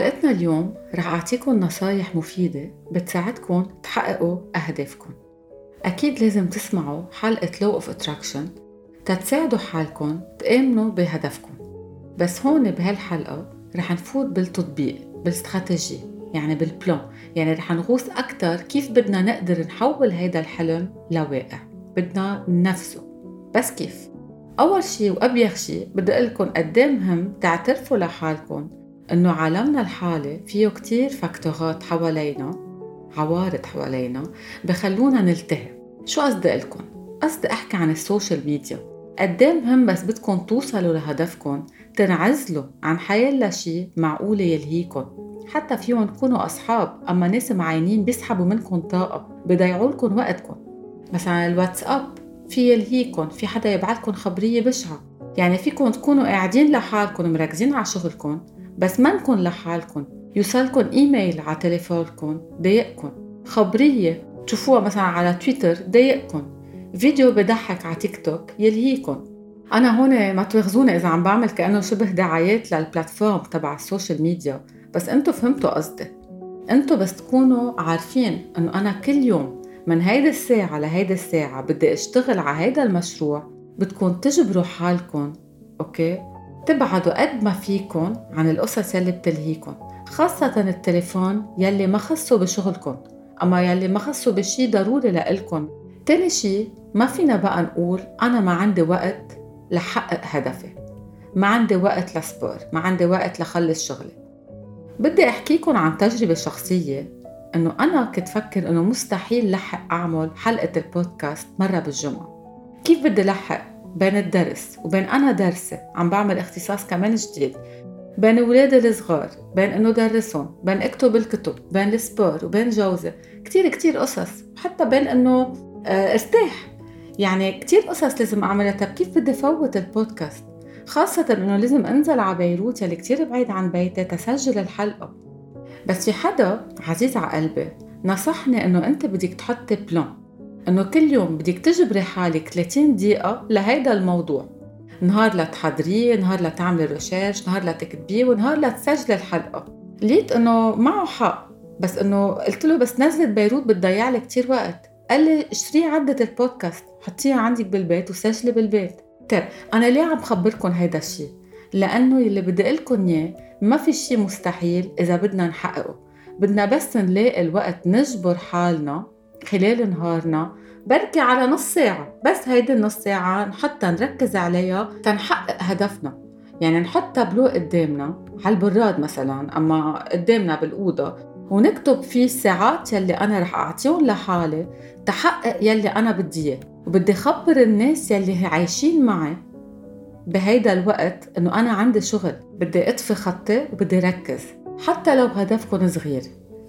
بحلقتنا اليوم رح أعطيكم نصايح مفيدة بتساعدكم تحققوا أهدافكم. أكيد لازم تسمعوا حلقة Law of Attraction تتساعدوا حالكم تآمنوا بهدفكم. بس هون بهالحلقة رح نفوت بالتطبيق بالاستراتيجي يعني بالبلان يعني رح نغوص أكثر كيف بدنا نقدر نحول هيدا الحلم لواقع بدنا ننفسه بس كيف؟ أول شي وأبيغ شي بدي أقول لكم قد إيه مهم تعترفوا لحالكم إنه عالمنا الحالي فيه كتير فاكتورات حوالينا عوارض حوالينا بخلونا نلتهي. شو قصدي لكم؟ قصدي أحكي عن ال social media. قد إيه مهم بس بدكم توصلوا لهدفكم تنعزلوا عن حيلا شي معقولة يلهيكم حتى فيهم تكونوا أصحاب أم ناس معينين بيسحبوا منكم طاقة بيضيعوا لكم وقتكم مثلا الواتساب في يلهيكم في حدا يبعثكم خبرية بشعة. يعني فيكم تكونوا قاعدين لحالكم مركزين على شغلكم بس منكن لحالكم يوصلكن إيميل على تليفونكم ضايقكم خبرية تشوفوها مثلا على تويتر ضايقكم فيديو بضحك على تيك توك يلهيكم أنا هون ما تواخذوني إذا عم بعمل كأنه شبه دعايات لل platform تبع ال social media بس أنتو فهمتوا قصدي. أنتو بس تكونوا عارفين إنه أنا كل يوم من هيدي الساعة لهيدي الساعة بدي أشتغل على هيدا المشروع. بدكم تجبروا حالكم okay؟ تبعدوا قد ما فيكن عن القصص يلي بتلهيكن خاصة التليفون يلي ما خصوا بشغلكن. أم يلي ما خصوا بشي ضروري لإلكن تاني شي ما فينا بقى نقول أنا ما عندي وقت لحقق هدفي. ما عندي وقت ل sport ما عندي وقت لخلص شغلي. بدي أحكيكم عن تجربة شخصية إنه أنا كنت فكر إنه مستحيل لحق أعمل حلقة البودكاست مرة بالجمعة. كيف بدي لحق؟ بين الدرس وبين أنا درسة عم بعمل اختصاص كمان جديد. بين ولادي الصغار بين إنه درسهم بين أكتب الكتب بين ال sport وبين جوزي كتير كتير قصص وحتى بين إنه آه، أرتاح. يعني كتير قصص لازم أعملها. طب كيف بدي فوت البودكاست؟ خاصة إنه لازم أنزل على بيروت يلي كتير بعيد عن بيتي تسجل الحلقة. بس في حدا عزيز على قلبي نصحني إنه أنت بدك تحطي plan إنه كل يوم بدك تجبري حالك 30 دقيقة لهيدا الموضوع. نهار لتحضريه نهار لتعملي research نهار لتكتبيه ونهار لتسجلي الحلقة. لقيت إنه معه حق بس إنه قلت له بس نزلة بيروت بتضيع لي كثير وقت. قال لي اشتري عدة البودكاست حطيها عندك بالبيت وسجلي بالبيت. طيب أنا ليه عم بخبركم هيدا الشيء لأنه يلي بدي أقول لكم إياه ما في شيء مستحيل إذا بدنا نحققه. بدنا بس نلاقي الوقت نجبر حالنا خلال نهارنا بركي على نص ساعة بس هيدي النص ساعة نحطها نركز عليها تنحقق هدفنا. يعني نحط تابلو قدامنا على البراد مثلا أما قدامنا بالأوضة. ونكتب فيه الساعات يلي أنا رح أعطيهم لحالي تحقق يلي أنا بدي إياه. وبدي خبر الناس يلي عايشين معي بهيدا الوقت إنه أنا عندي شغل بدي أطفي خطي وبدي ركز حتى لو هدفكم صغير.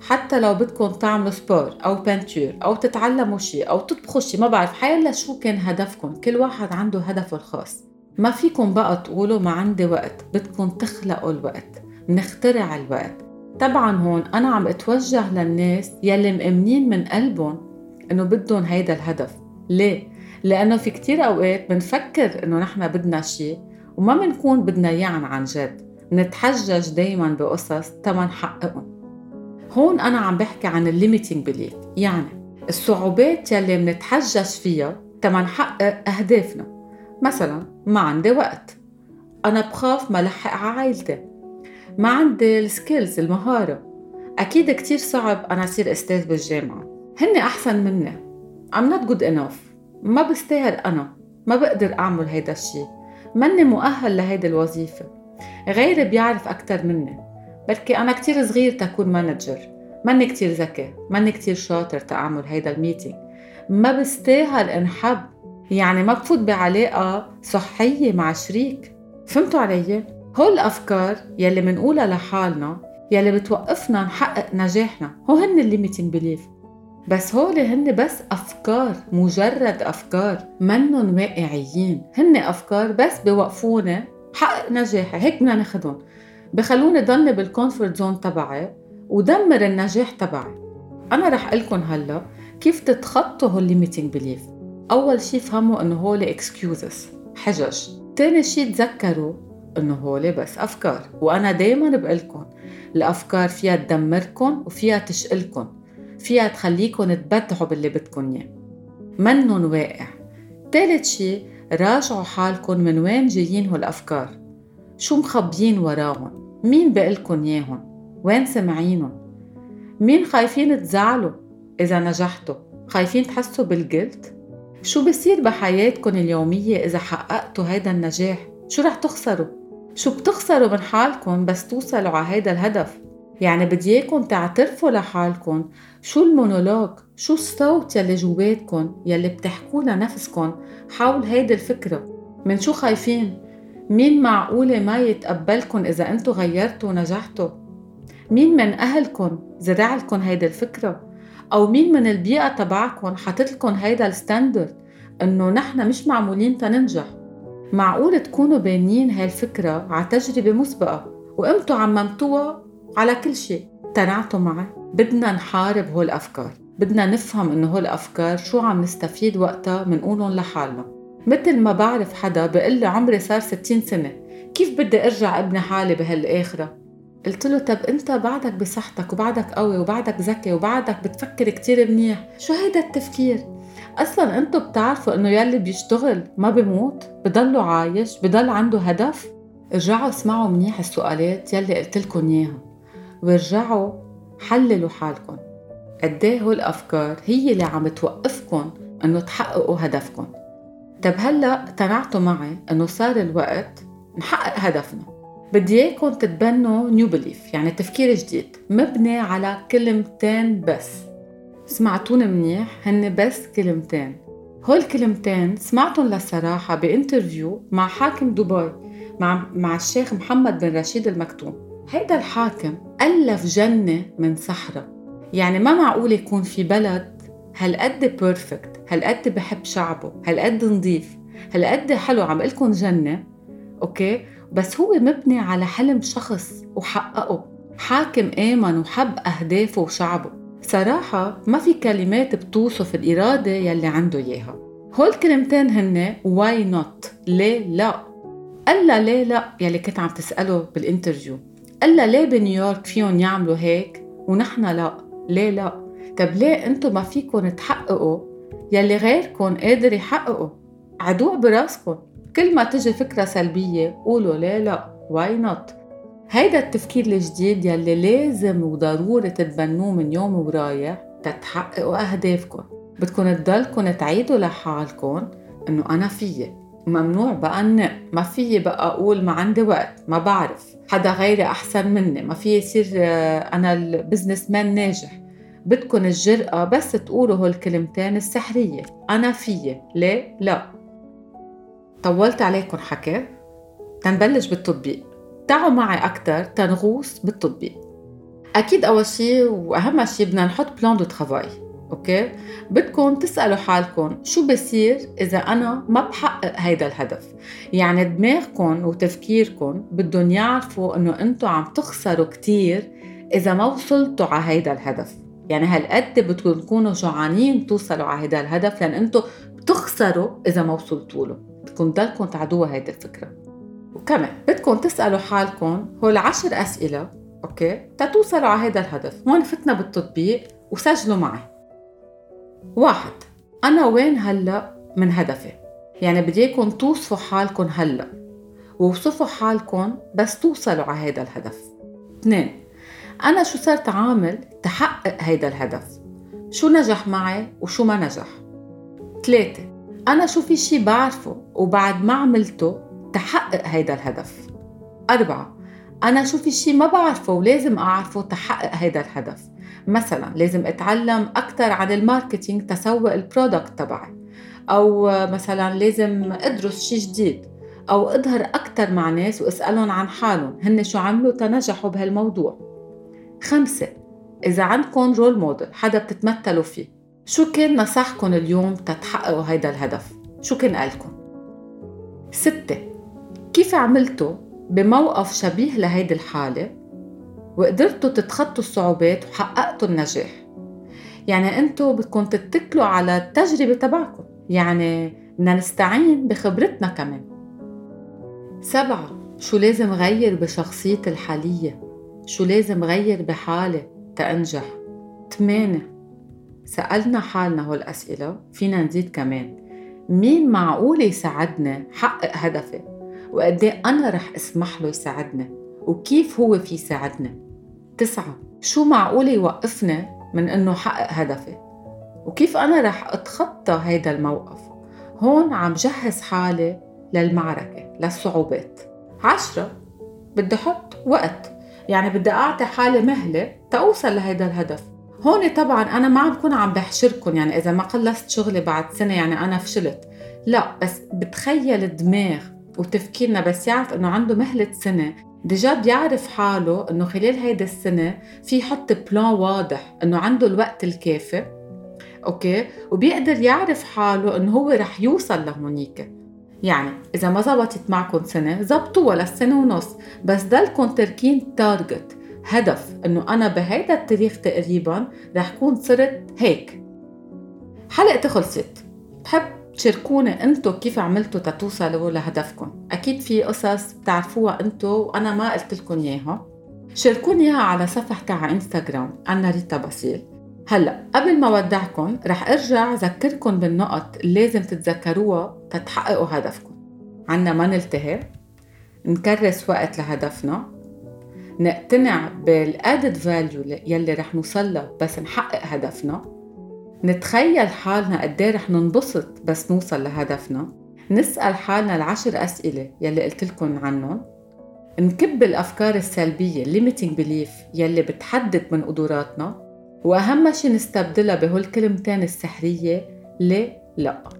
حتى لو بدكم تعملوا سبور أو بنتور أو تتعلموا شيء أو تطبخوا شيء ما بعرف حيلا شو كان هدفكم؟ كل واحد عنده هدفه الخاص. ما فيكم بقى تقولوا ما عندي وقت بدكم تخلقوا الوقت نخترع الوقت. طبعا هون أنا عم أتوجه للناس يلي مأمنين من قلبهم إنه بدهم هيدا الهدف. ليه؟ لأنه في كتير أوقات بنفكر إنه نحن بدنا شيء وما بنكون بدنا اياه عن جد. نتحجج دايما بقصص تما نحققهم هون أنا عم بحكي عن ال limiting belief يعني الصعوبات يلي منتحجج فيها تما نحقق أهدافنا. مثلا ما عندي وقت. أنا بخاف ما لحق على عائلتي. ما عندي ال skills المهارة. أكيد كتير صعب أنا أصير أستاذ بالجامعة. هن أحسن مني. I'm not good enough. ما بستاهل أنا. ما بقدر أعمل هيدا الشي. ماني مؤهل لهيدي الوظيفة. غيري بيعرف أكتر مني. بركي أنا كتير صغير تكون manager ماني كتير ذكي. ماني كتير شاطر تأعمل هيدا ال meeting ما بستاهل انحب. يعني ما بفوت بعلاقة صحية مع شريك. فهمتوا علي؟ هول الأفكار يلي منقولها لحالنا يلي بتوقفنا نحقق نجاحنا. هو هن ال limiting belief بس هول هن بس أفكار مجرد أفكار. منن واقعيين. هن أفكار بس بوقفوني حقق نجاحي هيك بدنا ناخدهم. بخلوني ضلني بال comfort zone تبعي ودمر النجاح تبعي. أنا رح لكم هلا كيف تتخطوا هول limiting belief. أول شي فهموا إنه هول excuses حجج. تاني شي تذكروا إنه هول بس أفكار. وأنا دايما بقلكم الأفكار فيها تدمركن وفيها تشقلكن. فيها تخليكن تبدعوا باللي بدكن إياه. منن واقع. تالت شي راجعوا حالكن من وين جايين هالأفكار شو مخبيين وراهم؟ مين بقلكن ياهن وين سمعينهم مين خايفين تزعلوا إذا نجحتوا؟ خايفين تحسوا بالجلد؟ شو بصير بحياتكن اليومية إذا حققتوا هيدا النجاح؟ شو رح تخسروا؟ شو بتخسروا من حالكم بس توصلوا على هيدا الهدف؟ يعني بدي اياكم تعترفوا لحالكم شو المونولوج؟ شو الصوت يلي جواتكم يلي بتحكوا لنفسكم حول هيدي الفكرة؟ من شو خايفين؟ مين معقولة ما يتقبلكم إذا أنتوا غيرتوا ونجحتوا مين من أهلكم زرع لكم هيدي الفكرة؟ أو مين من البيئة تبعكم حاطط لكم هيدا الستاندرد إنه نحن مش معمولين تننجح؟ معقول تكونوا بانيين هاي الفكرة على تجربة مسبقة؟ وقمتوا عممتوها؟ على كل شيء. تنعتوا معه بدنا نحارب هول الأفكار. بدنا نفهم إنه هول الأفكار شو عم نستفيد وقتها منقولهم لحالنا. مثل ما بعرف حدا بقول لي عمري صار 60 سنة. كيف بدي أرجع ابني حالي بهالآخرة؟ قلت له طب أنت بعدك بصحتك وبعدك قوي وبعدك ذكي وبعدك بتفكر كتير منيح. شو هيدا التفكير؟ أصلا انتو بتعرفوا إنه يلي بيشتغل ما بموت بضله عايش بضل عنده هدف؟ ارجعوا اسمعوا منيح السؤالات يلي قلت لكم إياها وارجعوا حللوا حالكم. قد إيه هول الأفكار هي اللي عم توقفكم إنه تحققوا هدفكم؟ طب هلا اقتنعتوا معي إنه صار الوقت نحقق هدفنا. بدي إياكم تتبنوا new belief يعني تفكير جديد مبني على كلمتين بس. سمعتوني منيح؟ هن بس كلمتين. هول كلمتين سمعتهم للصراحة ب interview مع حاكم دبي مع, مع الشيخ محمد بن رشيد المكتوم. هيدا الحاكم ألف جنة من صحراء. يعني ما معقول يكون في بلد هالقد perfect هالقد بحب شعبه؟ هالقد نظيف؟ هالقد حلو؟ عم لكم جنة؟ أوكي؟ بس هو مبني على حلم شخص وحققه حاكم آمن وحب أهدافه وشعبه. صراحة ما في كلمات بتوصف الإرادة يلي عنده إياها. هول كلمتين هن why not ليه لا؟ قال ليه لا يلي كنت عم تسأله بال interview قال ليه بنيويورك فيهم يعملوا هيك؟ ونحن لا. ليه لا؟ طب ليه أنتم ما فيكم تحققوا يلي غيركم قادر يحققوا؟ عدوء براسكم. كل ما تجي فكرة سلبية قولوا ليه لا why not هيدا التفكير الجديد يلي لازم وضروري تتبنوه من يوم ورايح تتحققوا أهدافكم. بدكم تضلكم تعيدوا لحالكم إنه أنا فيي. ممنوع بقى ما في بقى أقول ما عندي وقت ما بعرف. حدا غيري أحسن مني ما في يصير آه، أنا ال businessman ناجح. بدكم الجرأة بس تقولوا هالكلمتين السحرية. أنا فيي. ليه؟ لا. طولت عليكم حكي. تنبلش بالتطبيق تعوا معي أكتر. تنغوص بالتطبيق أكيد أول شيء وأهم شيء بدنا نحط plan de travail okay؟ بدكم تسألوا حالكم شو بصير إذا أنا ما بحقق هيدا الهدف. يعني دماغكم وتفكيركم بدهم يعرفوا إنه أنتم عم تخسروا كتير إذا ما وصلتوا على هيدا الهدف. يعني هالقد بدكم تكونوا جوعانين توصلوا على هيدا الهدف لأن أنتم بتخسروا إذا ما وصلتوا له بدكم تضلكم تعدوها هيدي الفكرة. وكمان بدكم تسألوا حالكم هول عشر أسئلة أوكي؟ تتوصلوا على هيدا الهدف. هون فتنا بالتطبيق وسجلوا معي. واحد أنا وين هلأ من هدفي؟ يعني بدي اياكم توصفوا حالكم هلأ. ووصفوا حالكم بس توصلوا على هيدا الهدف. اثنين أنا شو صرت عامل تحقق هيدا الهدف؟ شو نجح معي وشو ما نجح؟ ثلاثة أنا شو في شي بعرفه وبعد ما عملته تحقق هيدا الهدف؟ أربعة أنا شو في شي ما بعرفه ولازم أعرفه تحقق هيدا الهدف؟ مثلا لازم أتعلم أكثر عن ال marketing تسوق ال product تبعي أو مثلا لازم أدرس شيء جديد أو أظهر أكثر مع ناس وأسألهم عن حالهم هن شو عملوا تنجحوا بهالموضوع. خمسة. إذا عندكم رول موديل حدا بتتمثلوا فيه شو كان نصحكم اليوم تتحققوا هيدا الهدف؟ شو كان قالكم؟ ستة. كيف عملتوا بموقف شبيه لهيدي الحالة وقدرتوا تتخطوا الصعوبات وحققتوا النجاح؟ يعني أنتوا بدكم تتكلوا على التجربة تبعكم يعني بدنا نستعين بخبرتنا كمان. سبعة. شو لازم غير بشخصيتي الحالية؟ شو لازم غير بحالي تأنجح؟ ثمانية سألنا حالنا هول الأسئلة فينا نزيد كمان. مين معقول يساعدني حقق هدفي؟ وقد إيه أنا رح أسمح له يساعدني؟ وكيف هو في يساعدني؟ تسعة. شو معقول يوقفني من إنه حقق هدفي؟ وكيف أنا رح أتخطى هيدا الموقف؟ هون عم جهز حالي للمعركة للصعوبات. عشرة. بدي أحط وقت. يعني بدي أعطي حالي مهلة تأوصل لهيدا الهدف. هون طبعا أنا ما عم بكون عم بحشركم يعني إذا ما خلصت شغلي بعد سنة يعني أنا فشلت. لا بس بتخيل الدماغ وتفكيرنا بس يعرف إنه عنده مهلة سنة déjà بيعرف حاله إنه خلال هيدا السنة في يحط plan واضح إنه عنده الوقت الكافي okay؟ وبيقدر يعرف حاله إنه هو رح يوصل لهونيك. يعني إذا ما زبطت معكم سنة زبطوها للسنة ونص بس ضلكم تركين target هدف إنه أنا بهيدا التاريخ تقريبا رح كون صرت هيك. حلقتي خلصت بحب تشاركوني أنتو كيف عملتوا تتوصلوا لهدفكم. أكيد في قصص بتعرفوها أنتو وأنا ما قلت لكم إياها. شاركوني إياها على صفحتي على انستغرام أنا ريتا باسيل. هلا قبل ما ودعكم رح ارجع ذكركم بالنقط اللي لازم تتذكروها تتحققوا هدفكم. عنا ما نلتهي نكرس وقت لهدفنا نقتنع بال added value يلي رح نوصل بس نحقق هدفنا نتخيل حالنا قد إيه رح ننبسط بس نوصل لهدفنا نسأل حالنا العشر أسئلة يلي قلت لكم عنهم نكب الأفكار السلبية limiting belief يلي بتحدد من قدراتنا وأهم شي نستبدلها بهالكلمتين السحرية ليه لأ.